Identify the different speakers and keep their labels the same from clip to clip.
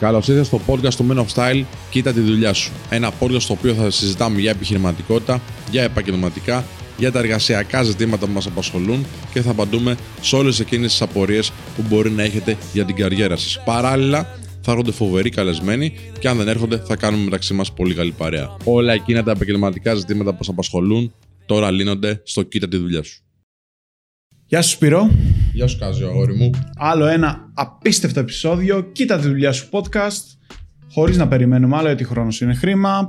Speaker 1: Καλώς ήρθατε στο podcast του Men of Style. Κοίτα τη δουλειά σου. Ένα podcast στο οποίο θα συζητάμε για επιχειρηματικότητα, για επαγγελματικά, για τα εργασιακά ζητήματα που μας απασχολούν και θα απαντούμε σε όλες εκείνες τις απορίες που μπορεί να έχετε για την καριέρα σας. Παράλληλα, θα έρχονται φοβεροί καλεσμένοι και αν δεν έρχονται, θα κάνουμε μεταξύ μας πολύ καλή παρέα. Όλα εκείνα τα επαγγελματικά ζητήματα που σας απασχολούν τώρα λύνονται στο Κοίτα τη δουλειά σου.
Speaker 2: Γεια σου Σπύρο.
Speaker 1: Γεια σου Κάζιο, αγόρι μου.
Speaker 2: Άλλο ένα απίστευτο επεισόδιο. Κοίτα τη δουλειά σου podcast. Χωρίς να περιμένουμε άλλο γιατί χρόνος είναι χρήμα.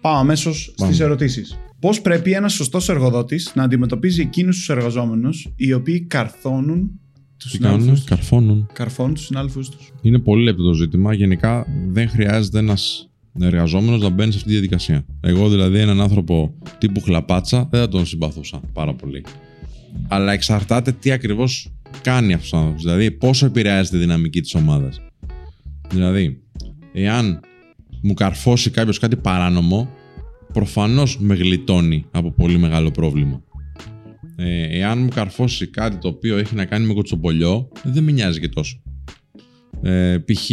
Speaker 2: Πάω αμέσως στις ερωτήσεις. Πώς πρέπει ένας σωστός εργοδότης να αντιμετωπίζει εκείνους τους εργαζόμενους οι οποίοι καρθώνουν τους
Speaker 1: Τι κάνουν,
Speaker 2: συνάδελφου τους;
Speaker 1: καρφώνουν.
Speaker 2: Καρφώνουν τους συνάδελφου τους.
Speaker 1: Είναι πολύ λεπτό το ζήτημα. Γενικά δεν χρειάζεται ένας εργαζόμενος να μπαίνει σε αυτή τη διαδικασία. Εγώ δηλαδή έναν άνθρωπο τύπου χλαπάτσα δεν θα τον συμπαθούσα πάρα πολύ. Αλλά εξαρτάται τι ακριβώς κάνει αυτός ο άνθρωπος. Δηλαδή πόσο επηρεάζει τη δυναμική της ομάδας. Δηλαδή, εάν μου καρφώσει κάποιος κάτι παράνομο, προφανώς με γλιτώνει από πολύ μεγάλο πρόβλημα. Ε, εάν μου καρφώσει κάτι το οποίο έχει να κάνει με κοτσομπολιό, δεν με νοιάζει και τόσο. Ε, π.χ.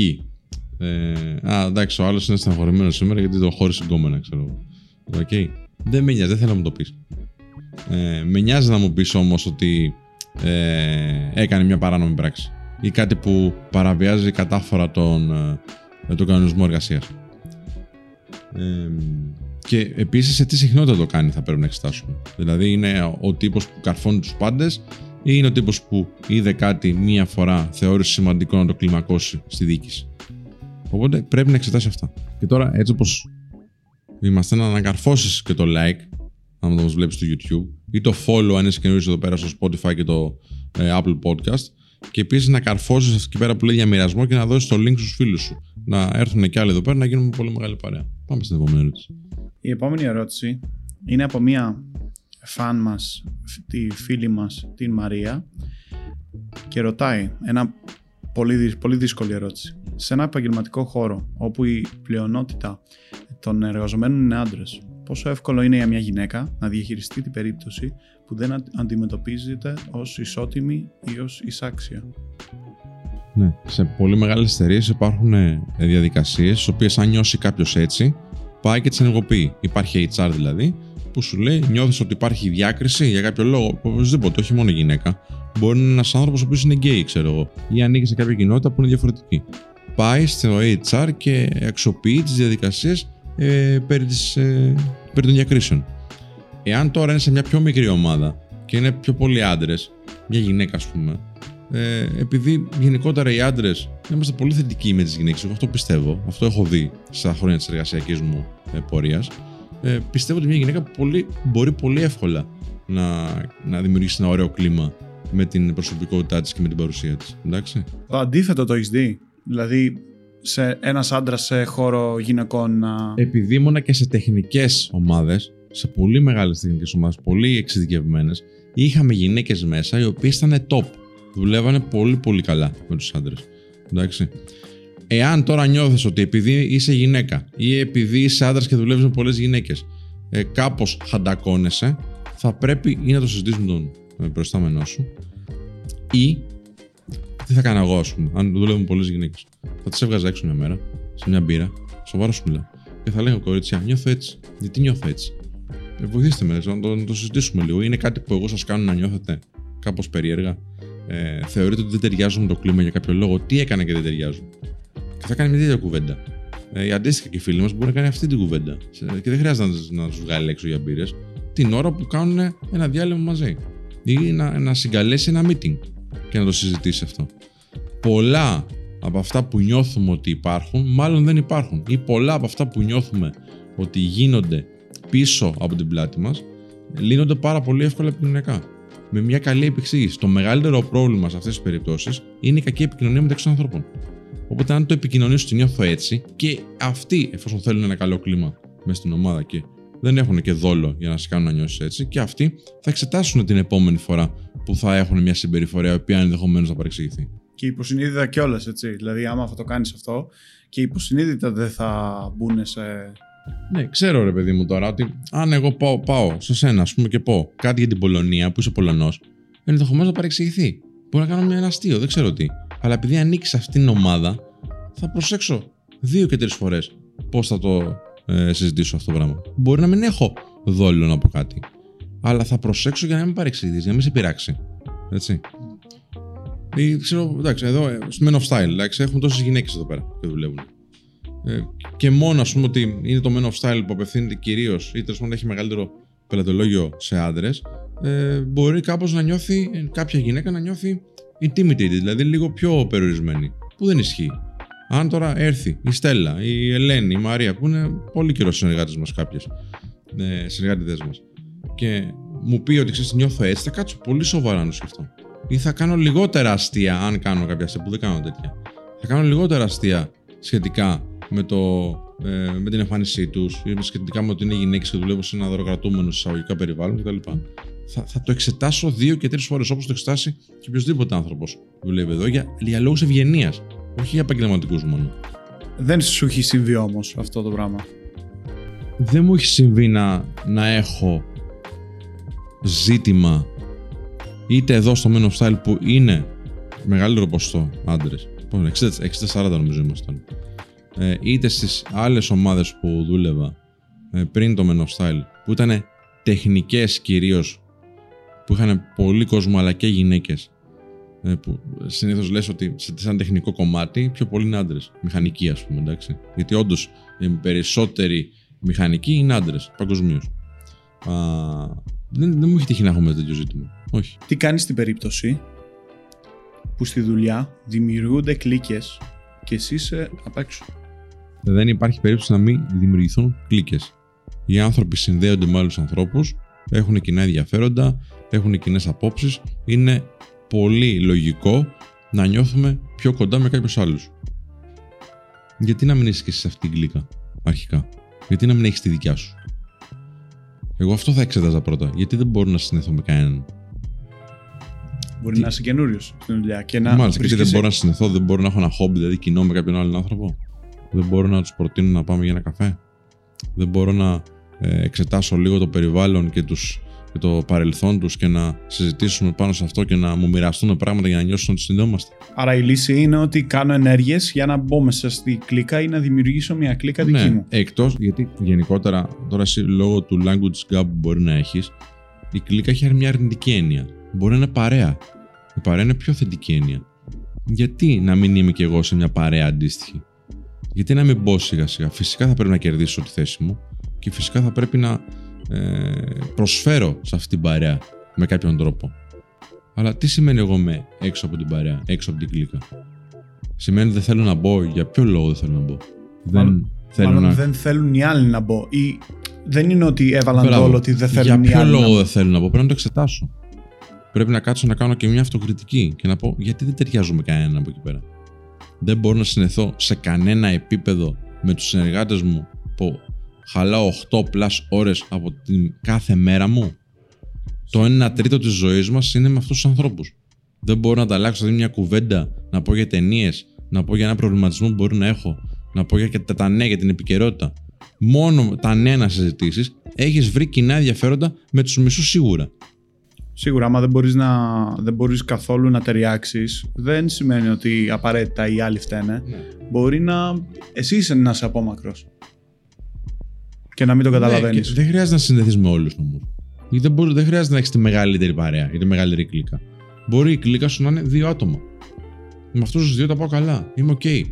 Speaker 1: Ε, α, εντάξει, ο άλλος είναι στεναχωρημένος σήμερα γιατί το χώρισε γκόμενα, ξέρω εγώ. Οκ. Δεν με νοιάζει, δεν θέλω να μου το πεις. Ε, με νοιάζει να μου πεις όμως ότι ε, έκανε μια παράνομη πράξη ή κάτι που παραβιάζει κατάφορα τον, ε, τον κανονισμό εργασίας. Ε, και επίσης σε τι συχνότητα το κάνει θα πρέπει να εξετάσουμε. Δηλαδή, είναι ο τύπος που καρφώνει τους πάντες ή είναι ο τύπος που είδε κάτι μία φορά, θεώρησε σημαντικό να το κλιμακώσει στη διοίκηση. Οπότε πρέπει να εξετάσει αυτά. Και τώρα, έτσι όπως είμαστε, να ανακαρφώσεις και το like, αν το μας βλέπεις στο YouTube, ή το follow αν είσαι καινούριο εδώ πέρα στο Spotify και το ε, Apple Podcast. Και επίσης να καρφώσεις εκεί πέρα που λέει για μοιρασμό και να δώσεις το link στους φίλους σου. Να έρθουν και άλλοι εδώ πέρα να γίνουμε πολύ μεγάλη παρέα. Πάμε στην επόμενη ερώτηση.
Speaker 2: Η επόμενη ερώτηση είναι από μία φαν μας, τη φίλη μας, την Μαρία και ρωτάει ένα πολύ, δυ- πολύ δύσκολη ερώτηση. Σε ένα επαγγελματικό χώρο όπου η πλειονότητα των εργαζομένων είναι άντρες, πόσο εύκολο είναι για μια γυναίκα να διαχειριστεί την περίπτωση που δεν αν- αντιμετωπίζεται ως ισότιμη ή ως εισάξια.
Speaker 1: Ναι. Σε πολύ μεγάλες εταιρείες υπάρχουν διαδικασίες, τι οποίες αν νιώσει κάποιος έτσι, πάει και τις ενεργοποιεί. Υπάρχει HR δηλαδή, που σου λέει: Νιώθεις ότι υπάρχει διάκριση για κάποιο λόγο. Οπωσδήποτε, όχι μόνο γυναίκα. Μπορεί να είναι ένας άνθρωπος ο οποίος είναι γκέι, ξέρω εγώ, ή ανήκει σε κάποια κοινότητα που είναι διαφορετική. Πάει στο HR και αξιοποιεί τις διαδικασίες ε, περί, της, ε, περί των διακρίσεων. Εάν τώρα είναι σε μια πιο μικρή ομάδα και είναι πιο πολλοί άντρες, μια γυναίκα ας πούμε, ε, επειδή γενικότερα οι άντρες είμαστε πολύ θετικοί με τις γυναίκες, εγώ αυτό πιστεύω, αυτό έχω δει στα χρόνια της εργασιακής μου ε, πορείας. Ε, πιστεύω ότι μια γυναίκα πολύ, μπορεί πολύ εύκολα να, να δημιουργήσει ένα ωραίο κλίμα με την προσωπικότητά της και με την παρουσία της. Εντάξει.
Speaker 2: Το αντίθετο το έχεις δει. Δηλαδή, σε ένας άντρας σε χώρο γυναικών να...
Speaker 1: Επειδή ήμουνα και σε τεχνικές ομάδες, σε πολύ μεγάλες τεχνικές ομάδες, πολύ εξειδικευμένες, είχαμε γυναίκες μέσα οι οποίες ήταν top. Δουλεύανε πολύ πολύ καλά με τους άντρες. Εντάξει. Εάν τώρα νιώθεις ότι επειδή είσαι γυναίκα ή επειδή είσαι άντρας και δουλεύεις με πολλές γυναίκες, ε, κάπως χαντακώνεσαι, θα πρέπει ή να το συζητήσουμε τον ε, προϊστάμενό σου ή τι θα κάνω εγώ, ας πούμε, αν δουλεύω με πολλές γυναίκες. Θα τις έβγαζα έξω μια μέρα, σε μια μπύρα, σοβαρά σου μιλάω. Και θα λέγω κορίτσια, νιώθω έτσι. Γιατί νιώθω έτσι; Ε, βοηθήστε με, να το, να το συζητήσουμε λίγο. Είναι κάτι που εγώ σας κάνω να νιώθετε κάπως περίεργα. Ε, θεωρείτε ότι δεν ταιριάζουν με το κλίμα για κάποιο λόγο; Τι έκανα και δεν ταιριάζουν; Και θα κάνει μια τέτοια κουβέντα. Ε, η αντίστοιχα και οι φίλοι μας μπορεί να κάνει αυτή την κουβέντα. Σε- Και δεν χρειάζεται να, να τους βγάλει έξω για μπύρες. Την ώρα που κάνουν ένα διάλειμμα μαζί. Ή να, να συγκαλέσει ένα meeting και να το συζητήσει αυτό. Πολλά από αυτά που νιώθουμε ότι υπάρχουν, μάλλον δεν υπάρχουν. Ή πολλά από αυτά που νιώθουμε ότι γίνονται πίσω από την πλάτη μας, λύνονται πάρα πολύ εύκολα επικοινωνιακά. Με μια καλή επεξήγηση. Το μεγαλύτερο πρόβλημα σε αυτές τις περιπτώσεις είναι η κακή επικοινωνία μεταξύ των ανθρώπων. Οπότε, αν το επικοινωνήσω ότι νιώθω έτσι και αυτοί, εφόσον θέλουν ένα καλό κλίμα μέσα στην ομάδα και δεν έχουν και δόλο για να σε κάνουν να νιώσεις έτσι, και αυτοί θα εξετάσουν την επόμενη φορά που θα έχουν μια συμπεριφορά η οποία ενδεχομένως θα παρεξηγηθεί.
Speaker 2: Και υποσυνείδητα κιόλας, έτσι. Δηλαδή, άμα θα το κάνεις αυτό και υποσυνείδητα δεν θα μπουν σε.
Speaker 1: Ναι, ξέρω ρε παιδί μου τώρα ότι αν εγώ πάω, πάω σε σένα, ας πούμε, και πω κάτι για την Πολωνία που είσαι Πολωνός, ενδεχομένως να παρεξηγηθεί. Μπορεί να κάνω μια ένα αστείο, δεν ξέρω τι. Αλλά επειδή ανήκεις σε αυτήν την ομάδα, θα προσέξω δύο και τρεις φορές πώς θα το ε, συζητήσω αυτό το πράγμα. Μπορεί να μην έχω δόλιο να πω κάτι. Αλλά θα προσέξω για να μην παρεξηγήσει, για να μην σε πειράξει. Έτσι. Ή ξέρω, εντάξει, εδώ ε, στο Men of Style, εντάξει, έχουμε τόσες γυναίκες εδώ πέρα και δουλεύουν. Ε, και μόνο ας πούμε ότι είναι το Men of Style που απευθύνεται κυρίως ή τέλος πάντων έχει μεγαλύτερο πελατολόγιο σε άντρες, ε, μπορεί κάπως να νιώθει, ε, κάποια γυναίκα να νιώθει intimidated, δηλαδή λίγο πιο περιορισμένη. Που δεν ισχύει. Αν τώρα έρθει η Στέλλα, η Ελένη, η Μαρία, που είναι πολύ καιρός συνεργάτες μας κάποιες, ε, συνεργάτε μας, και μου πει ότι ξέρεις, νιώθω έτσι, θα κάτσω πολύ σοβαρά να το σκεφτώ. Ή θα κάνω λιγότερα αστεία, αν κάνω κάποια αστεία, που δεν κάνω τέτοια. Θα κάνω λιγότερα αστεία σχετικά με, το, ε, με την εμφάνισή τους ή σχετικά με ότι είναι γυναίκες και δουλεύω σε ένα δωροκρατούμενο εισαγωγικά περιβάλλον κτλ. Θα, θα το εξετάσω δύο και τρεις φορές όπως το εξετάσει και οποιοδήποτε άνθρωπος δουλεύει εδώ για, για λόγους ευγενίας. Όχι για επαγγελματικούς μόνο.
Speaker 2: Δεν σου έχει συμβεί όμως αυτό το πράγμα.
Speaker 1: Δεν μου έχει συμβεί να, να έχω ζήτημα είτε εδώ στο Men of Style που είναι μεγαλύτερο ποσοστό άντρες. 60-40 νομίζω ήμασταν. Ε, είτε στις άλλες ομάδες που δούλευα ε, πριν το Men of Style που ήταν τεχνικές κυρίως που είχαν πολύ κόσμο αλλά και γυναίκες ε, που συνήθως λες ότι σε ένα τεχνικό κομμάτι πιο πολλοί είναι άντρες. Μηχανικοί, ας πούμε, εντάξει. Γιατί όντως οι περισσότεροι μηχανικοί είναι άντρες παγκοσμίως. Δεν, δεν μου έχει τύχει να έχουμε τέτοιο ζήτημα. Όχι.
Speaker 2: Τι κάνεις στην περίπτωση που στη δουλειά δημιουργούνται κλίκες και εσύ είσαι απ' έξω;
Speaker 1: Δεν υπάρχει περίπτωση να μην δημιουργηθούν κλίκες. Οι άνθρωποι συνδέονται με άλλους ανθρώπους, έχουν κοινά ενδιαφέροντα, έχουν κοινές απόψεις, είναι πολύ λογικό να νιώθουμε πιο κοντά με κάποιους άλλους. Γιατί να μην είσαι και εσύ σε αυτήν την κλίκα, αρχικά; Γιατί να μην έχεις τη δικιά σου; Εγώ αυτό θα εξέταζα πρώτα. Γιατί δεν μπορώ να συνεχθώ με κανέναν.
Speaker 2: Μπορεί Τι... να είσαι καινούριος στην δουλειά και να.
Speaker 1: Μάλιστα, γιατί δεν μπορώ να συνεχθώ, δεν μπορώ να έχω ένα χόμπι, δηλαδή κοινό με κάποιον άλλον άνθρωπο; Δεν μπορώ να τους προτείνω να πάμε για ένα καφέ; Δεν μπορώ να ε, εξετάσω λίγο το περιβάλλον και τους και το παρελθόν τους και να συζητήσουμε πάνω σε αυτό και να μου μοιραστούν πράγματα για να νιώσουν ότι συνδεόμαστε.
Speaker 2: Άρα η λύση είναι ότι κάνω ενέργειες για να μπω μέσα στη κλίκα ή να δημιουργήσω μια κλίκα δική
Speaker 1: ναι,
Speaker 2: μου.
Speaker 1: Εκτός γιατί γενικότερα τώρα εσύ λόγω του language gap που μπορεί να έχεις, η κλίκα έχει μια αρνητική έννοια. Μπορεί να είναι παρέα. Η παρέα είναι πιο θετική έννοια. Γιατί να μην είμαι κι εγώ σε μια παρέα αντίστοιχη; Γιατί να μην μπω σιγά σιγά. Φυσικά θα πρέπει να κερδίσω τη θέση μου και φυσικά θα πρέπει να ε, προσφέρω σε αυτή την παρέα με κάποιον τρόπο. Αλλά τι σημαίνει εγώ με έξω από την παρέα, έξω από την κλίκα; Σημαίνει ότι δεν θέλω να μπω. Για ποιο λόγο δεν θέλω να μπω;
Speaker 2: Δεν, θέλω να... δεν θέλουν οι άλλοι να μπω. Ή δεν είναι ότι έβαλαν το όλο ότι δεν θέλουν οι άλλοι.
Speaker 1: Για ποιο λόγο δεν θέλω να μπω; Πρέπει να το εξετάσω. Πρέπει να κάτσω να κάνω και μια αυτοκριτική και να πω γιατί δεν ταιριάζουμε κανέναν από εκεί πέρα; Δεν μπορώ να συνεθώ σε κανένα επίπεδο με τους συνεργάτες μου που χαλάω 8 plus ώρες από την κάθε μέρα μου. Το 1 τρίτο της ζωής μας είναι με αυτούς τους ανθρώπους. Δεν μπορώ να τα αλλάξω, δηλαδή μια κουβέντα, να πω για ταινίες, να πω για ένα προβληματισμό που μπορεί να έχω, να πω για τα νέα, για την επικαιρότητα. Μόνο τα νέα να συζητήσεις, έχεις βρει κοινά ενδιαφέροντα με τους μισούς σίγουρα.
Speaker 2: Σίγουρα, άμα δεν μπορείς, να, δεν μπορείς καθόλου να ταιριάξεις, δεν σημαίνει ότι απαραίτητα οι άλλοι φταίνε. Ναι. Μπορεί να εσύ είσαι να είσαι απόμακρος και να μην το ναι, καταλαβαίνεις. Ναι,
Speaker 1: δεν χρειάζεται να συνδεθείς με όλους όμω. Δεν, δεν χρειάζεται να έχεις τη μεγαλύτερη παρέα ή τη μεγαλύτερη κλίκα. Μπορεί η κλίκα σου να είναι δύο άτομα. Με αυτούς τους δύο τα πάω καλά. Είμαι οκ. Okay.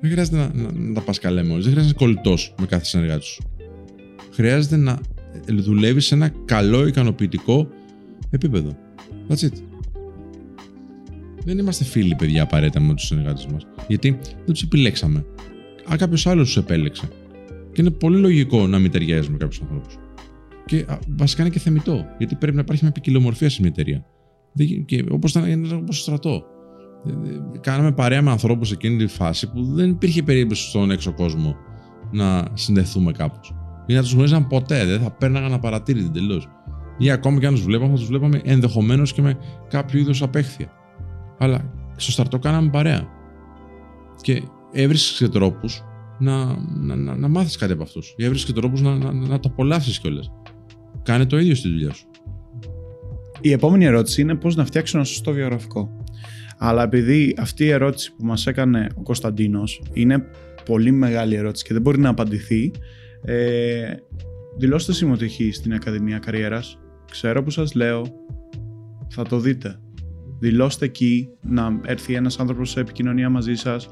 Speaker 1: Δεν χρειάζεται να, να, να τα πας καλά με όλους. Δεν χρειάζεται να είναι κολλητός με κάθε συνεργάτη σου. Χρειάζεται να ε, δουλεύεις σε ένα καλό, ικανοποιητικό επίπεδο. That's it. Δεν είμαστε φίλοι, παιδιά, απαραίτητα με τους συνεργάτες μας. Γιατί δεν τους επιλέξαμε. Αν κάποιος άλλος τους επέλεξε. Και είναι πολύ λογικό να μην ταιριάζει με κάποιους ανθρώπους. Και α, βασικά είναι και θεμητό, γιατί πρέπει να υπάρχει μια ποικιλομορφία σε μια εταιρεία. Και όπως ήταν όπως στο στρατό. Κάναμε παρέα με ανθρώπους σε εκείνη τη φάση που δεν υπήρχε περίπτωση στον έξω κόσμο να συνδεθούμε κάπως. Ή να τους γνωρίζαν ποτέ, δεν θα πέρναγαν απαρατήρητη τελείως. Ή ακόμα και αν τους βλέπαμε, θα τους βλέπαμε ενδεχομένως και με κάποιο είδου απέχθεια. Αλλά στο στρατό κάναμε παρέα. Και έβρισκε τρόπους να, να, να, να μάθεις κάτι από αυτούς. Ή έβρισκε τρόπους να, να, να, το απολαύσεις κιόλας. Κάνε το ίδιο στη δουλειά σου.
Speaker 2: Η επόμενη ερώτηση είναι πώς να φτιάξω ένα σωστό βιογραφικό. Αλλά επειδή αυτή η ερώτηση που μας έκανε ο Κωνσταντίνος είναι πολύ μεγάλη ερώτηση και δεν μπορεί να απαντηθεί, ε, δηλώστε συμμετοχή στην Ακαδημία Καριέρας. Ξέρω που σας λέω, θα το δείτε. Δηλώστε εκεί, να έρθει ένας άνθρωπος σε επικοινωνία μαζί σας,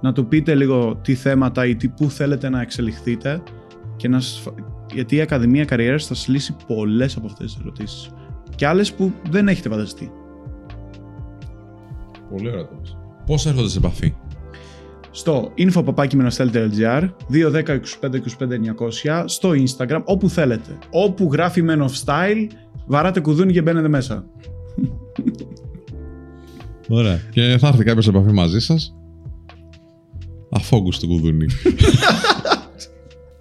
Speaker 2: να του πείτε λίγο τι θέματα ή τι πού θέλετε να εξελιχθείτε και να σας... γιατί η Ακαδημία Καριέρας θα σας λύσει πολλές από αυτές τις ερωτήσεις και άλλες που δεν έχετε φανταστεί.
Speaker 1: Πολύ ωραία το Πώς έρχονται σε επαφή;
Speaker 2: Στο info.papakimenostel.gr 210 25 25 900 στο Instagram, όπου θέλετε. Όπου γράφει Men of Style, βαράτε κουδούνι και μπαίνετε μέσα.
Speaker 1: Ωραία. Και θα έρθει κάποιος σε επαφή μαζί σας; Αφόγκου στο κουδούνι.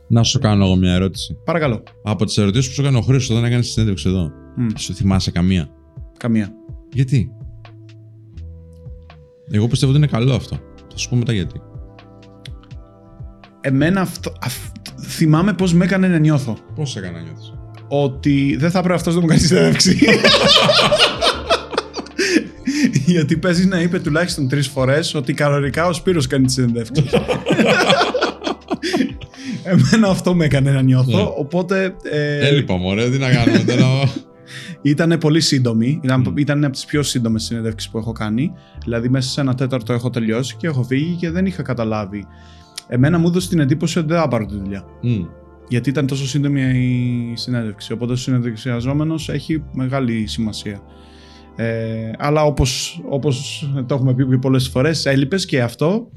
Speaker 1: Να σου κάνω εγώ μια ερώτηση.
Speaker 2: Παρακαλώ.
Speaker 1: Από τις ερωτήσεις που σου έκανε ο Χρήστος όταν έκανες τη συνέντευξη εδώ,
Speaker 2: Μμ.
Speaker 1: σου θυμάσαι καμία;
Speaker 2: Καμία.
Speaker 1: Γιατί; Εγώ πιστεύω ότι είναι καλό αυτό. Θα σου πω μετά γιατί.
Speaker 2: Εμένα αυτό, αυ- θυμάμαι πώς με έκανε να νιώθω.
Speaker 1: Πώς σε έκανα να νιώθεις;
Speaker 2: Ότι δεν θα πρέπει αυτός να μου κάνει συνέντευξη. Γιατί παίζεις να είπε τουλάχιστον τρεις φορές ότι κανονικά ο Σπύρος κάνει τη συνέντευξη. Εμένα αυτό με έκανε να νιώθω,
Speaker 1: Ναι.
Speaker 2: οπότε ε,
Speaker 1: Έλειπα, μωρέ, τι να κάνουμε τώρα.
Speaker 2: ήταν πολύ σύντομη. Ήταν,
Speaker 1: Μμ.
Speaker 2: ήταν από τις πιο σύντομες συνέντευξεις που έχω κάνει. Δηλαδή μέσα σε ένα τέταρτο έχω τελειώσει και έχω φύγει και δεν είχα καταλάβει. Εμένα μου έδωσε την εντύπωση ότι δεν θα πάρω τη δουλειά.
Speaker 1: Μμ.
Speaker 2: γιατί ήταν τόσο σύντομη η συνέντευξη. Οπότε ο συνεντευξιαζόμενος έχει μεγάλη σημασία. Ε, αλλά όπως, όπως το έχουμε πει πολλές φορές, έλειπες και αυτό.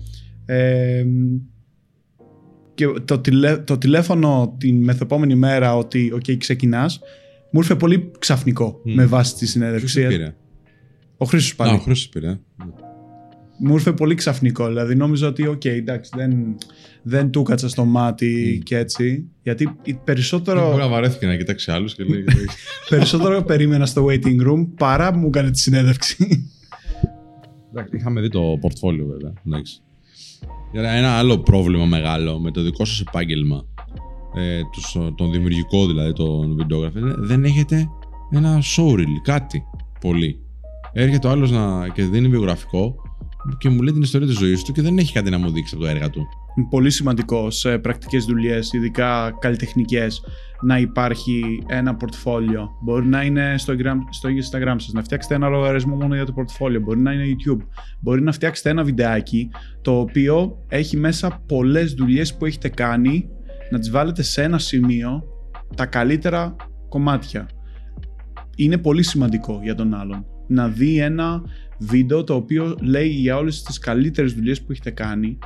Speaker 2: Ε, και το, τηλέ, το τηλέφωνο την μεθεπόμενη μέρα ότι «ΟΚ, ξεκινάς», μου ήρθε πολύ ξαφνικό
Speaker 1: Μμ.
Speaker 2: με βάση τη
Speaker 1: Ποιος
Speaker 2: συνέντευξη.
Speaker 1: σε πήρε.
Speaker 2: Ο Χρήστος πάλι.
Speaker 1: Α, ο Χρήστος πήρε. Ε.
Speaker 2: Μου ήρθε πολύ ξαφνικό. Δηλαδή νόμιζα ότι, οκ, εντάξει, δεν, δεν του κάτσα στο μάτι
Speaker 1: Μμ.
Speaker 2: και έτσι. Γιατί η-
Speaker 1: Μπορεί
Speaker 2: περισσότερο,
Speaker 1: να βαρέθηκε να κοιτάξει άλλους και λέει.
Speaker 2: περισσότερο περίμενα στο waiting room παρά μου έκανε τη συνέντευξη.
Speaker 1: Εντάξει, είχαμε δει το πορτφόλιο βέβαια. Εντάξει. Για ένα άλλο πρόβλημα μεγάλο με το δικό σας επάγγελμα, ε, τους- τον δημιουργικό δηλαδή, τον βιντεόγραφο, είναι δεν έχετε ένα showreel, κάτι πολύ. Έρχεται ο άλλος να, και δίνει βιογραφικό και μου λέει την ιστορία της ζωής του και δεν έχει κάτι να μου δείξει από το έργα του.
Speaker 2: Είναι πολύ σημαντικό σε πρακτικές δουλειές, ειδικά καλλιτεχνικές, να υπάρχει ένα πορτφόλιο. Μπορεί να είναι στο Instagram, στο Instagram σας, να φτιάξετε ένα λογαριασμό μόνο για το πορτφόλιο. Μπορεί να είναι YouTube. Μπορεί να φτιάξετε ένα βιντεάκι το οποίο έχει μέσα πολλές δουλειές που έχετε κάνει, να τις βάλετε σε ένα σημείο τα καλύτερα κομμάτια. Είναι πολύ σημαντικό για τον άλλον να δει ένα βίντεο το οποίο λέει για όλες τις καλύτερες δουλειές που έχετε κάνει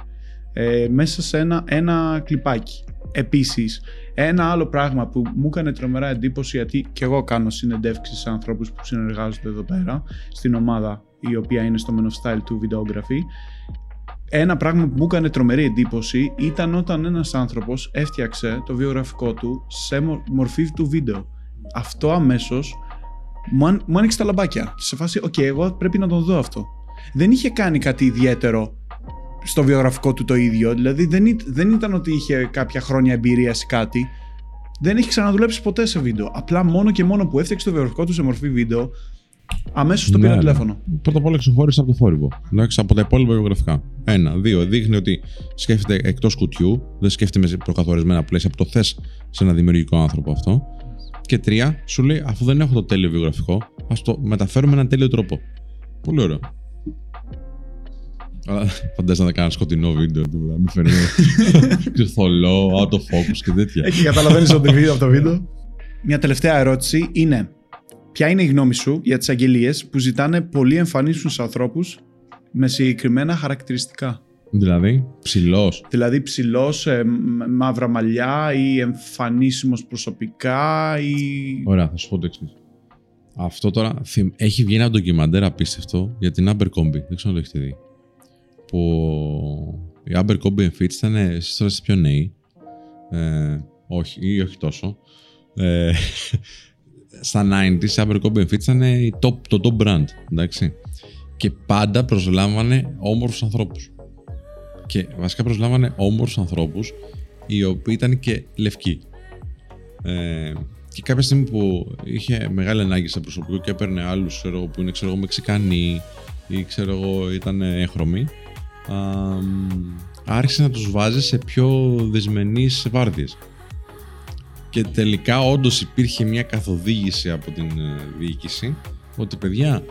Speaker 2: ε, μέσα σε ένα, ένα κλιπάκι. Επίσης, ένα άλλο πράγμα που μου έκανε τρομερά εντύπωση γιατί και εγώ κάνω συνεντεύξεις σε ανθρώπους που συνεργάζονται εδώ πέρα στην ομάδα η οποία είναι στο Men of Style του Videography ένα πράγμα που μου έκανε τρομερή εντύπωση ήταν όταν ένας άνθρωπος έφτιαξε το βιογραφικό του σε μο- μορφή του βίντεο. Αυτό αμέσως μου, αν- μου άνοιξε τα λαμπάκια. Σε φάση, οκ, εγώ πρέπει να τον δω αυτό. Δεν είχε κάνει κάτι ιδιαίτερο στο βιογραφικό του το ίδιο. Δηλαδή δεν, εί- δεν ήταν ότι είχε κάποια χρόνια εμπειρίας σε κάτι. Δεν έχει ξαναδουλέψει ποτέ σε βίντεο. Απλά μόνο και μόνο που έφτιαξε το βιογραφικό του σε μορφή βίντεο, αμέσως το
Speaker 1: Ναι,
Speaker 2: πήρα
Speaker 1: ναι.
Speaker 2: τηλέφωνο.
Speaker 1: Πρώτα απ' όλα ξεχώρισε από το θόρυβο. Εντάξει, από τα υπόλοιπα βιογραφικά. Ένα. Δύο. Δείχνει ότι σκέφτεται εκτός κουτιού, δεν σκέφτεται με προκαθορισμένα πλαίσια που το θες σε ένα δημιουργικό άνθρωπο αυτό. Και τρία, σου λέει, αφού δεν έχω το τέλειο βιογραφικό, ας το μεταφέρουμε με έναν τέλειο τρόπο. Πολύ ωραίο. Αλλά φαντάζεσαι να κάνω σκοτεινό βίντεο, τίποτα. Μην φέρνει ξεθολό, out of focus και τέτοια.
Speaker 2: Εκεί καταλαβαίνεις ότι βίντεο από το βίντεο. Μια τελευταία ερώτηση είναι: Ποια είναι η γνώμη σου για τις αγγελίες που ζητάνε πολύ εμφανεί στους ανθρώπους με συγκεκριμένα χαρακτηριστικά;
Speaker 1: Δηλαδή, ψηλός.
Speaker 2: Δηλαδή ψηλός, μαύρα μαλλιά ή εμφανίσιμος προσωπικά ή...
Speaker 1: Ωραία, θα σου πω το εξής. Αυτό τώρα θυμ- έχει βγει ένα ντοκιμαντέρ απίστευτο για την Abercrombie. Δεν ξέρω αν το έχετε δει. Που η Abercrombie Fitch ήταν εσείς τώρα είστε πιο νέοι. Ε, όχι, ή όχι τόσο. Ε, στα 90s η Abercrombie Fitch ήταν η top, το top brand. Εντάξει. Και πάντα προσλάμβανε όμορφους ανθρώπους. Και βασικά προσλάμβανε όμορφους ανθρώπους οι οποίοι ήταν και λευκοί. Ε, και κάποια στιγμή που είχε μεγάλη ανάγκη σε προσωπικό και έπαιρνε άλλους που είναι ξέρω, εγώ, Μεξικανοί ή ξέρω εγώ ήταν έγχρωμοι, α, άρχισε να τους βάζει σε πιο δεσμενείς βάρδιες. Και τελικά όντως υπήρχε μια καθοδήγηση από την ε, διοίκηση ότι παιδιά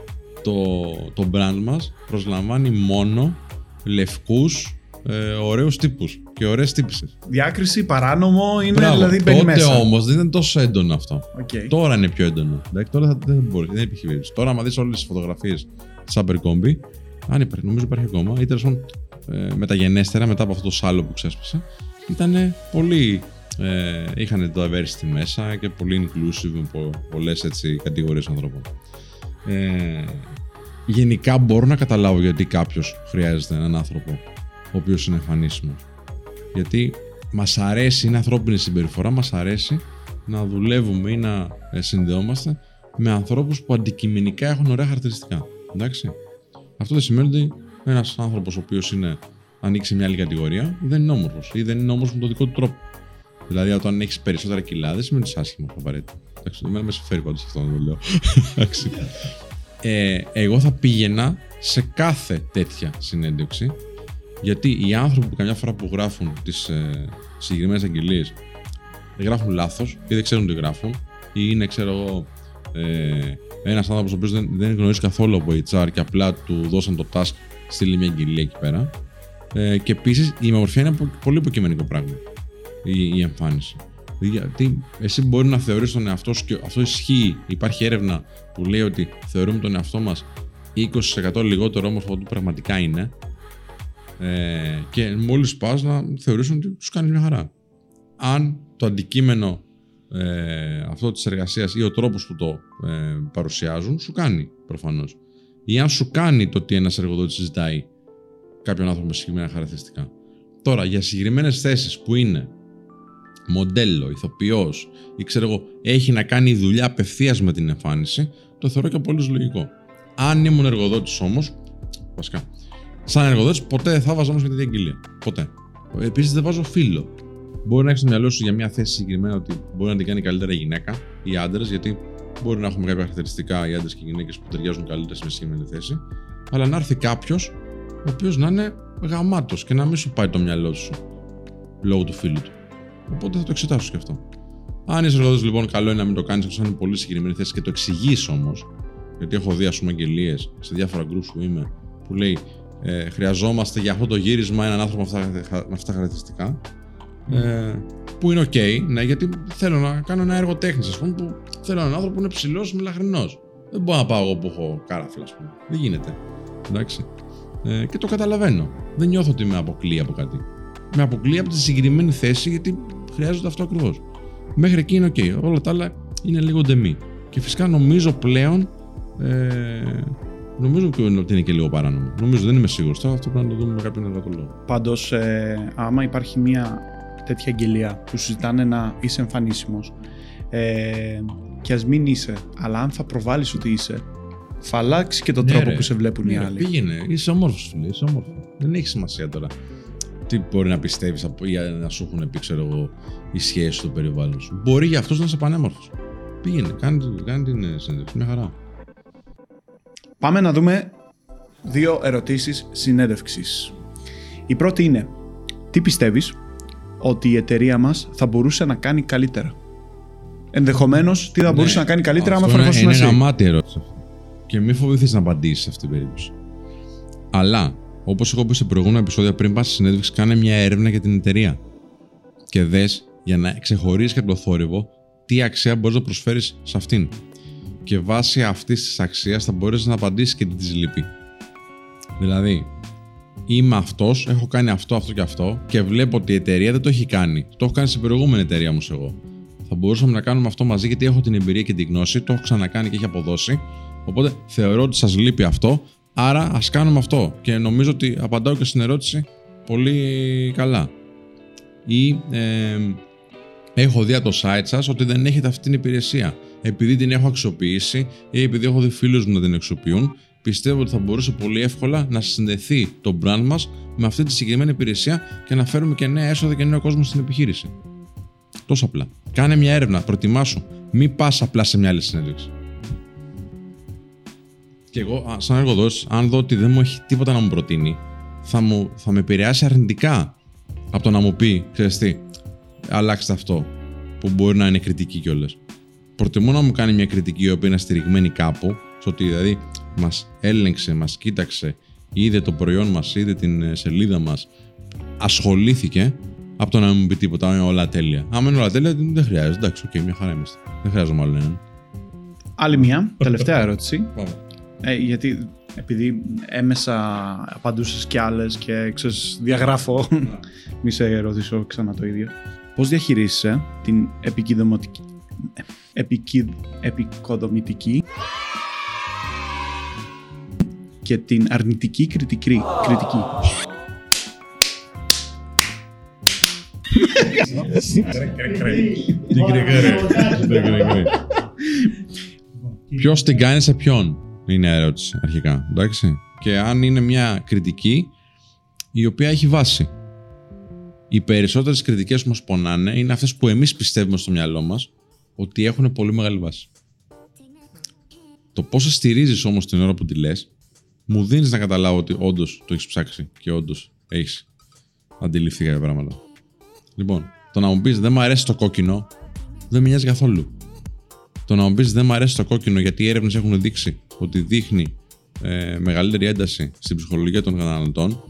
Speaker 1: το, το brand μας προσλαμβάνει μόνο λευκούς ε, ωραίους τύπους και ωραίες τύπισσες.
Speaker 2: Διάκριση, παράνομο, είναι
Speaker 1: Μπράβο.
Speaker 2: δηλαδή μπαίνει
Speaker 1: Τότε
Speaker 2: μέσα.
Speaker 1: όμως δεν ήταν τόσο έντονο αυτό.
Speaker 2: Οκ.
Speaker 1: Τώρα είναι πιο έντονο. Εντάξει, τώρα θα- δεν μπορεί, δεν υπήρχε περίπτωση. Τώρα, άμα δεις όλες τις φωτογραφίες της Abercrombie, αν υπάρχει, νομίζω υπάρχει ακόμα, ή τέλος πάντων ε, μεταγενέστερα, μετά από αυτό το σάλο που ξέσπασε, ήταν πολύ. Ε, είχαν το diversity μέσα και πολύ inclusive με πο, πολλές κατηγορίες ανθρώπων. Ε, γενικά μπορώ να καταλάβω γιατί κάποιος χρειάζεται έναν άνθρωπο ο οποίος είναι εμφανίσιμο. Γιατί μας αρέσει, είναι ανθρώπινη συμπεριφορά, μας αρέσει να δουλεύουμε ή να ε, συνδεόμαστε με ανθρώπους που αντικειμενικά έχουν ωραία χαρακτηριστικά. Εντάξει. Αυτό δεν σημαίνει ότι ένας άνθρωπος ο οποίος είναι ανοίξει μια άλλη κατηγορία δεν είναι όμορφος ή δεν είναι όμορφο με τον δικό του τρόπο. Δηλαδή, όταν έχεις περισσότερα κιλά, δεν σημαίνει ότι είσαι άσχημο απαραίτητα. Εντάξει, εμένα με συμφέρει πάντως αυτό να το λέω. Εντάξει. ε, εγώ θα πήγαινα σε κάθε τέτοια συνέντευξη γιατί οι άνθρωποι που καμιά φορά που γράφουν τις ε, συγκεκριμένες αγγελίες γράφουν λάθος ή δεν ξέρουν τι γράφουν ή είναι, ξέρω εγώ, ε, ένας άνθρωπος ο οποίος δεν, δεν γνωρίζει καθόλου από HR και απλά του δώσαν το task, στείλει μια αγγελία εκεί πέρα. Ε, και επίσης η ομορφιά είναι πο- πολύ υποκειμενικό πράγμα. Η, η εμφάνιση. Γιατί εσύ μπορεί να θεωρείς τον εαυτό σου και αυτό ισχύει. Υπάρχει έρευνα που λέει ότι θεωρούμε τον εαυτό μας 20% λιγότερο όμορφο από ό,τι πραγματικά είναι. Ε, και μόλις πα να θεωρήσουν ότι τους κάνεις μια χαρά. Αν το αντικείμενο ε, αυτό της εργασίας ή ο τρόπος που το ε, παρουσιάζουν σου κάνει προφανώς. Ή αν σου κάνει το ότι ένας εργοδότης ζητάει κάποιον άνθρωπο με συγκεκριμένα χαρακτηριστικά. Τώρα, για συγκεκριμένες θέσεις που είναι μοντέλο, ηθοποιός ή ξέρω εγώ, έχει να κάνει δουλειά απευθείας με την εμφάνιση, το θεωρώ και πολύ λογικό. Αν ήμουν εργοδότης όμως, βασικά, σαν εργοδότης ποτέ δεν θα βάζω όμως με τη αγγελία. Ποτέ. Επίσης δεν βάζω φίλο. Μπορεί να έχεις στο μυαλό σου για μια θέση συγκεκριμένα ότι μπορεί να την κάνει καλύτερα η γυναίκα ή άντρες, γιατί μπορεί να έχουμε κάποια χαρακτηριστικά οι άντρες και οι γυναίκες που ταιριάζουν καλύτερα σε μια συγκεκριμένη θέση. Αλλά να έρθει κάποιος ο οποίος να είναι γαμάτος και να μην σου πάει το μυαλό σου λόγω του φίλου του. Οπότε θα το εξετάσω και αυτό. Αν είσαι εργοδότης, λοιπόν, καλό είναι να μην το κάνεις εκτό αν είναι πολύ συγκεκριμένη θέση και το εξηγείς όμως. Γιατί έχω δει, ας πούμε, αγγελίες σε διάφορα groups που είμαι που λέει ε, Χρειαζόμαστε για αυτό το γύρισμα έναν άνθρωπο με αυτά, με αυτά τα χαρακτηριστικά. Ε, που είναι ok, ναι, γιατί θέλω να κάνω ένα έργο τέχνης, ας πούμε, που θέλω έναν άνθρωπο που είναι ψηλός με λαχρινό. Δεν μπορώ να πάω εγώ που έχω καράφλα, ας πούμε. Δεν γίνεται. Εντάξει. Ε, και το καταλαβαίνω. Δεν νιώθω ότι με αποκλεί από κάτι. Με αποκλεί από τη συγκεκριμένη θέση γιατί χρειάζεται αυτό ακριβώς. Μέχρι εκεί είναι ok. Όλα τα άλλα είναι λίγο ντεμή. Και φυσικά νομίζω πλέον. Ε, νομίζω και ότι είναι και λίγο παράνομο. Νομίζω, δεν είμαι σίγουρος. Τώρα αυτό πρέπει να το δούμε με κάποιον εργατολόγο.
Speaker 2: Πάντως, ε, άμα υπάρχει μια τέτοια αγγελία που σου ζητάνε να είσαι εμφανίσιμος, ε, και ας μην είσαι, αλλά αν θα προβάλλεις ότι είσαι, θα αλλάξει και τον
Speaker 1: Ναι,
Speaker 2: τρόπο
Speaker 1: ρε.
Speaker 2: που σε βλέπουν
Speaker 1: Ναι,
Speaker 2: οι
Speaker 1: ρε,
Speaker 2: άλλοι.
Speaker 1: Πήγαινε, είσαι όμορφος, φίλε. Είσαι όμορφος. Δεν έχει σημασία τώρα τι μπορεί να πιστεύεις ή να σου έχουν πει, ξέρω εγώ, οι σχέσεις του περιβάλλον σου. Μπορεί για αυτό να είσαι πανέμορφος. Πήγαινε, κάνε, κάνε την ε, συνέντευξη. Μια χαρά.
Speaker 2: Πάμε να δούμε δύο ερωτήσεις συνέντευξης. Η πρώτη είναι, τι πιστεύεις ότι η εταιρεία μας θα μπορούσε να κάνει καλύτερα; Ενδεχομένως, τι θα μπορούσε
Speaker 1: Ναι,
Speaker 2: να κάνει καλύτερα άμα
Speaker 1: αυτό είναι-
Speaker 2: εφαρμόσουν
Speaker 1: Είναι
Speaker 2: εσύ;
Speaker 1: γαμάτη ερώτηση αυτή. Και μην φοβηθείς να απαντήσεις σε αυτή την περίπτωση. Αλλά, όπως έχω πει σε προηγούμενα επεισόδια, πριν πας στη συνέντευξη, κάνε μια έρευνα για την εταιρεία. Και δες για να ξεχωρίσεις και το θόρυβο τι αξία μπορείς να προσφέρεις σε αυτήν. Και βάσει αυτής της αξίας θα μπορέσεις να απαντήσεις και τι της λείπει. Δηλαδή, είμαι αυτός, έχω κάνει αυτό, αυτό και αυτό και βλέπω ότι η εταιρεία δεν το έχει κάνει. Το έχω κάνει στην προηγούμενη εταιρεία όμως εγώ. Θα μπορούσαμε να κάνουμε αυτό μαζί γιατί έχω την εμπειρία και την γνώση, το έχω ξανακάνει και έχει αποδώσει. Οπότε θεωρώ ότι σας λείπει αυτό, άρα ας κάνουμε αυτό. Και νομίζω ότι απαντάω και στην ερώτηση πολύ καλά. Ή ε, έχω δει από το site σας ότι δεν έχετε αυτή την υπηρεσία. Επειδή την έχω αξιοποιήσει ή επειδή έχω δει φίλους μου να την αξιοποιούν, πιστεύω ότι θα μπορούσε πολύ εύκολα να συνδεθεί το brand μας με αυτή τη συγκεκριμένη υπηρεσία και να φέρουμε και νέα έσοδα και νέο κόσμο στην επιχείρηση. Τόσο απλά. Κάνε μια έρευνα, προτιμάσου. Μην πας απλά σε μια άλλη συνέντευξη. Και εγώ, σαν εργοδότης, αν δω ότι δεν μου έχει τίποτα να μου προτείνει, θα, μου, θα με επηρεάσει αρνητικά από το να μου πει, ξέρεις τι, αλλάξτε αυτό, που μπορεί να είναι κριτική κιόλας. Προτιμώ να μου κάνει μια κριτική η οποία είναι στηριγμένη κάπου, στο ότι δηλαδή μας έλεγξε, μας κοίταξε, είδε το προϊόν μας, είδε την ε, σελίδα μας, ασχολήθηκε, από το να μην μου πει τίποτα, είναι όλα τέλεια. Αν είναι όλα τέλεια, δεν χρειάζεται. Εντάξει, οκ, okay, μια χαρά είμαστε. Δεν χρειάζομαι άλλο έναν.
Speaker 2: Άλλη μια, τελευταία ερώτηση. Ε, γιατί επειδή έμεσα απαντούσες κι άλλες και ξέρεις, διαγράφω, μη σε ρωτήσω ξανά το ίδιο. Πώς διαχειρίζεσαι την επικοδομητική και την αρνητική κριτική. κριτική.
Speaker 1: Ποιος την κάνει σε ποιον, είναι η ερώτηση αρχικά. Εντάξει. Και αν είναι μια κριτική η οποία έχει βάση. Οι περισσότερες κριτικές που μας πονάνε είναι αυτές που εμείς πιστεύουμε στο μυαλό μας ότι έχουν πολύ μεγάλη βάση. Το πόσο στηρίζεις όμως την ώρα που τη λες, μου δίνεις να καταλάβω ότι όντως το έχεις ψάξει και όντως έχεις αντιληφθεί κάποια πράγματα. Λοιπόν, το να μου πεις δεν μου αρέσει το κόκκινο, δεν με νοιάζει καθόλου. Το να μου πεις δεν μου αρέσει το κόκκινο γιατί οι έρευνες έχουν δείξει ότι δείχνει ε, μεγαλύτερη ένταση στην ψυχολογία των καταναλωτών,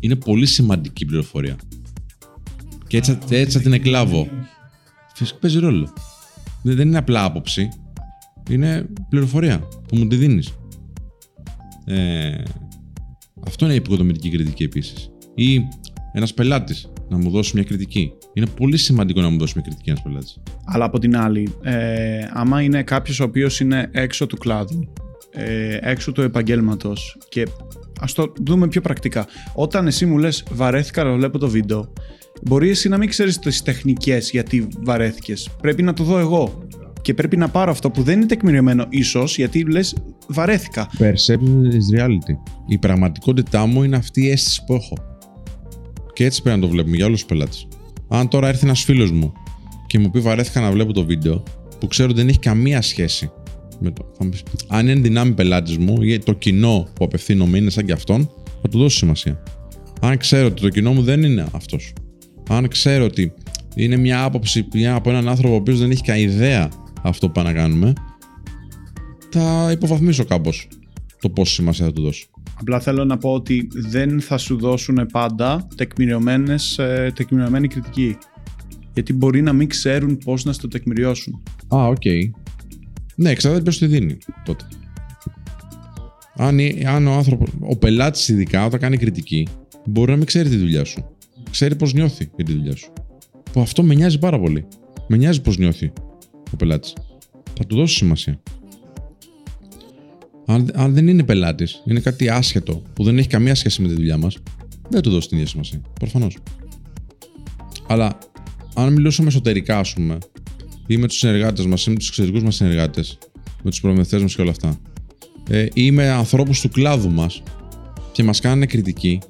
Speaker 1: είναι πολύ σημαντική πληροφορία. Και έτσι, έτσι θα την εκλάβω. Φυσικά παίζει ρόλο. Δεν είναι απλά άποψη. Είναι πληροφορία που μου τη δίνεις. Ε, αυτό είναι η υποδομητική κριτική επίσης. Ή ένας πελάτης να μου δώσει μια κριτική. Είναι πολύ σημαντικό να μου δώσει μια κριτική ένας πελάτης.
Speaker 2: Αλλά από την άλλη, ε, άμα είναι κάποιος ο οποίος είναι έξω του κλάδου, ε, έξω του επαγγέλματος και ας το δούμε πιο πρακτικά. Όταν εσύ μου λες, βαρέθηκα να βλέπω το βίντεο, μπορεί εσύ να μην ξέρεις τις τεχνικές γιατί βαρέθηκες. Πρέπει να το δω εγώ. Και πρέπει να πάρω αυτό που δεν είναι τεκμηριωμένο, ίσως γιατί λες, βαρέθηκα.
Speaker 1: Perception is reality. Η πραγματικότητά μου είναι αυτή η αίσθηση που έχω. Και έτσι πρέπει να το βλέπουμε για όλους τους πελάτες. Αν τώρα έρθει ένας φίλος μου και μου πει βαρέθηκα να βλέπω το βίντεο, που ξέρω ότι δεν έχει καμία σχέση με το. Αν είναι δυνάμει πελάτης μου ή το κοινό που απευθύνομαι είναι σαν και αυτόν, θα του δώσω σημασία. Αν ξέρω ότι το κοινό μου δεν είναι αυτός. Αν ξέρω ότι είναι μια άποψη από έναν άνθρωπο ο οποίος δεν έχει κανένα ιδέα αυτό που πάμε να κάνουμε, θα υποβαθμίσω κάπως το πόσο σημασία θα του δώσω.
Speaker 2: Απλά θέλω να πω ότι δεν θα σου δώσουν πάντα τεκμηριωμένες, ε, τεκμηριωμένη κριτική. Γιατί μπορεί να μην ξέρουν πώς να στο τεκμηριώσουν.
Speaker 1: Α, οκ. Okay. Ναι, εξαρτάται ποιος τη δίνει τότε. Αν, αν ο άνθρωπο, ο πελάτης ειδικά όταν κάνει κριτική, μπορεί να μην ξέρει τη δουλειά σου. Ξέρει πώς νιώθει για τη δουλειά σου. Που αυτό με νοιάζει πάρα πολύ. Με νοιάζει πώς νιώθει ο πελάτης. Θα του δώσει σημασία. Αν, αν δεν είναι πελάτης, είναι κάτι άσχετο που δεν έχει καμία σχέση με τη δουλειά μας, δεν του δώσει την ίδια σημασία. Προφανώς. Αλλά αν μιλούσαμε εσωτερικά, ας πούμε, ή με τους συνεργάτες μας, ή με τους εξωτερικού μας συνεργάτες, με τους προμηθευτές μας και όλα αυτά, ε, ή με ανθρώπους του κλάδου μας και μας κάνανε κριτική,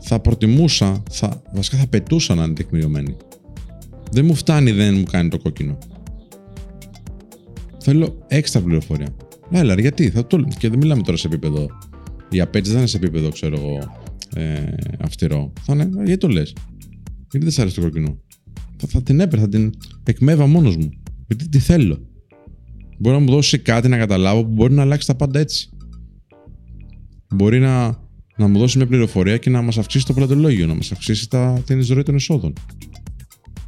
Speaker 1: θα προτιμούσα, θα, βασικά θα πετούσα να είναι τεκμηριωμένοι. Δεν μου φτάνει, δεν μου κάνει το κόκκινο. Θέλω έξτρα πληροφορία. Έλα, γιατί, θα το... και δεν μιλάμε τώρα σε επίπεδο. Η απέτηση δεν είναι σε επίπεδο, ξέρω εγώ, ε, αυστηρό. Θα είναι, γιατί το λες; Γιατί δεν σ' αρέσει το κοκκινό. Θα, θα την έπαιρνα, θα την εκμέβα μόνος μου. Γιατί τι θέλω. Μπορεί να μου δώσει κάτι να καταλάβω που μπορεί να αλλάξει τα πάντα έτσι. Μπορεί να, να μου δώσει μια πληροφορία και να μας αυξήσει το πλατολόγιο, να μας αυξήσει τα, την εισρωή των εσόδων.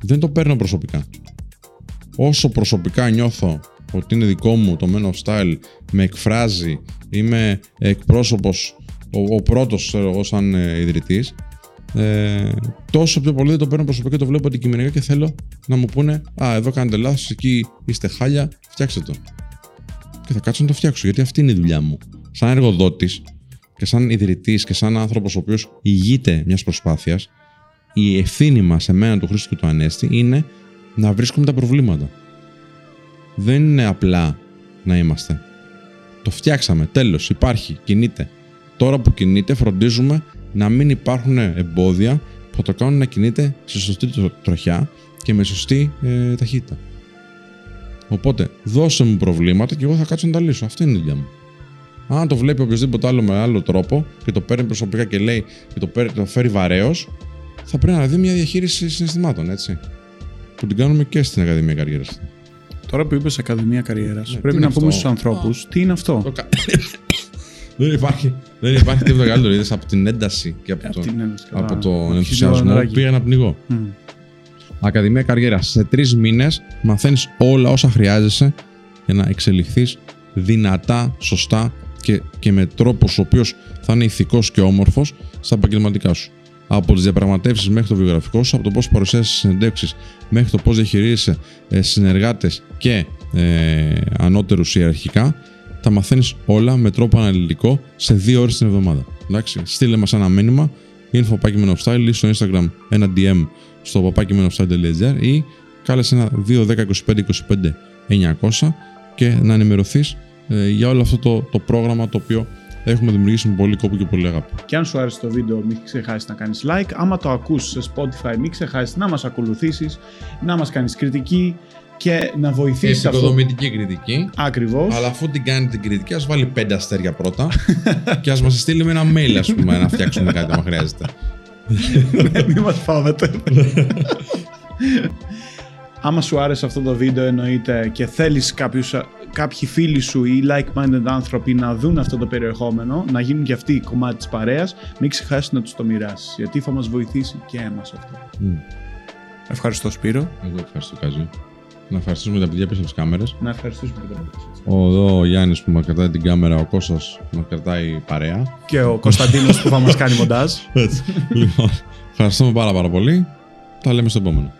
Speaker 1: Δεν το παίρνω προσωπικά. Όσο προσωπικά νιώθω ότι είναι δικό μου το Men of Style, με εκφράζει, είμαι εκπρόσωπος, ο, ο πρώτος ξέρω εγώ σαν ε, ιδρυτής, ε, τόσο πιο πολύ δεν το παίρνω προσωπικά και το βλέπω αντικειμενικά και θέλω να μου πούνε «Α, εδώ κάνετε λάθος, εκεί είστε χάλια, φτιάξτε το». Και θα κάτσω να το φτιάξω, γιατί αυτή είναι η δουλειά μου. Σαν εργοδότης και σαν ιδρυτής και σαν άνθρωπος ο οποίος ηγείται μιας προσπάθειας, η ευθύνη μας, σε μένα του Χρήστο και του Ανέστη, είναι να βρίσκουμε τα προβλήματα δεν είναι απλά να είμαστε. Το φτιάξαμε, τέλος, υπάρχει, κινείται. Τώρα που κινείται φροντίζουμε να μην υπάρχουν εμπόδια που θα το κάνουν να κινείται σε σωστή τροχιά και με σωστή ε, ταχύτητα. Οπότε, δώσε μου προβλήματα και εγώ θα κάτσω να τα λύσω. Αυτή είναι η δουλειά μου. Αν το βλέπει οποιοδήποτε άλλο με άλλο τρόπο και το παίρνει προσωπικά και λέει και το, παίρνει, το φέρει βαρέως, θα πρέπει να δει μια διαχείριση συναισθημάτων, έτσι. Που την κάνουμε και στην Ακαδημία Καριέρας.
Speaker 2: Τώρα που είπες Ακαδημία Καριέρας,
Speaker 1: Ναι,
Speaker 2: πρέπει
Speaker 1: τι
Speaker 2: να
Speaker 1: είναι
Speaker 2: πούμε
Speaker 1: αυτό;
Speaker 2: στους ανθρώπους τι είναι αυτό;
Speaker 1: Το κα- δεν, υπάρχει, δεν υπάρχει τίποτα καλύτερο. Είδες από την ένταση και από,
Speaker 2: Απ'
Speaker 1: το,
Speaker 2: την ένταση,
Speaker 1: από
Speaker 2: κατάλαβα.
Speaker 1: τον
Speaker 2: Αρχίζει
Speaker 1: ενθουσιασμό
Speaker 2: το νεράκι.
Speaker 1: πήγα να πνιγώ.
Speaker 2: Μμ.
Speaker 1: Ακαδημία Καριέρα. Σε τρεις μήνες μαθαίνεις όλα όσα χρειάζεσαι για να εξελιχθείς δυνατά, σωστά και, και με τρόπος ο οποίος θα είναι ηθικός και όμορφος στα επαγγελματικά σου. Από τις διαπραγματεύσεις μέχρι το βιογραφικό σου, από το πώς παρουσιάζεις συνεντεύξεις μέχρι το πώς διαχειρίζεσαι ε, συνεργάτες και ε, ανώτερους ιεραρχικά, τα μαθαίνεις όλα με τρόπο αναλυτικό σε δύο ώρες την εβδομάδα. Εντάξει, στείλε μας ένα μήνυμα info ή στο Instagram ένα DM στο παπάκιμενοφstyle.gr ή κάλεσε ένα 2 10 25 25 900 και να ενημερωθείς για όλο αυτό το, το πρόγραμμα το οποίο έχουμε δημιουργήσει με πολύ κόπο και πολύ αγάπη.
Speaker 2: Και αν σου άρεσε το βίντεο, μην ξεχάσεις να κάνεις like. Άμα το ακούς σε Spotify, μην ξεχάσεις να μας ακολουθήσεις, να μας κάνεις κριτική και να βοηθήσεις αυτό.
Speaker 1: Επικοδομητική κριτική.
Speaker 2: Ακριβώς.
Speaker 1: Αλλά αφού την κάνει την κριτική, ας βάλει πέντε αστέρια πρώτα και ας μας στείλει με ένα mail, ας πούμε, να φτιάξουμε κάτι αν χρειάζεται.
Speaker 2: Μην μας φάβετες. Άμα σου άρεσε αυτό το βίντεο εννοείται και θέλεις κάποιους, κάποιοι φίλοι σου ή like-minded άνθρωποι να δουν αυτό το περιεχόμενο, να γίνουν και αυτοί κομμάτι της παρέας, μην ξεχάσεις να τους το μοιράσεις, γιατί θα μας βοηθήσει και εμάς αυτό.
Speaker 1: Μμ.
Speaker 2: Ευχαριστώ Σπύρο.
Speaker 1: Εγώ ευχαριστώ, Κάζι. Να ευχαριστήσουμε τα παιδιά πίσω από τις κάμερες.
Speaker 2: Να ευχαριστήσουμε και τον
Speaker 1: Ο, εδώ ο Γιάννης που μας κρατάει την κάμερα, ο Κώστας μας κρατάει παρέα.
Speaker 2: Και ο Κωνσταντίνος που θα μας κάνει μοντάζ.
Speaker 1: Έτσι. λοιπόν, ευχαριστούμε πάρα πάρα πολύ. Τα λέμε στο επόμενο.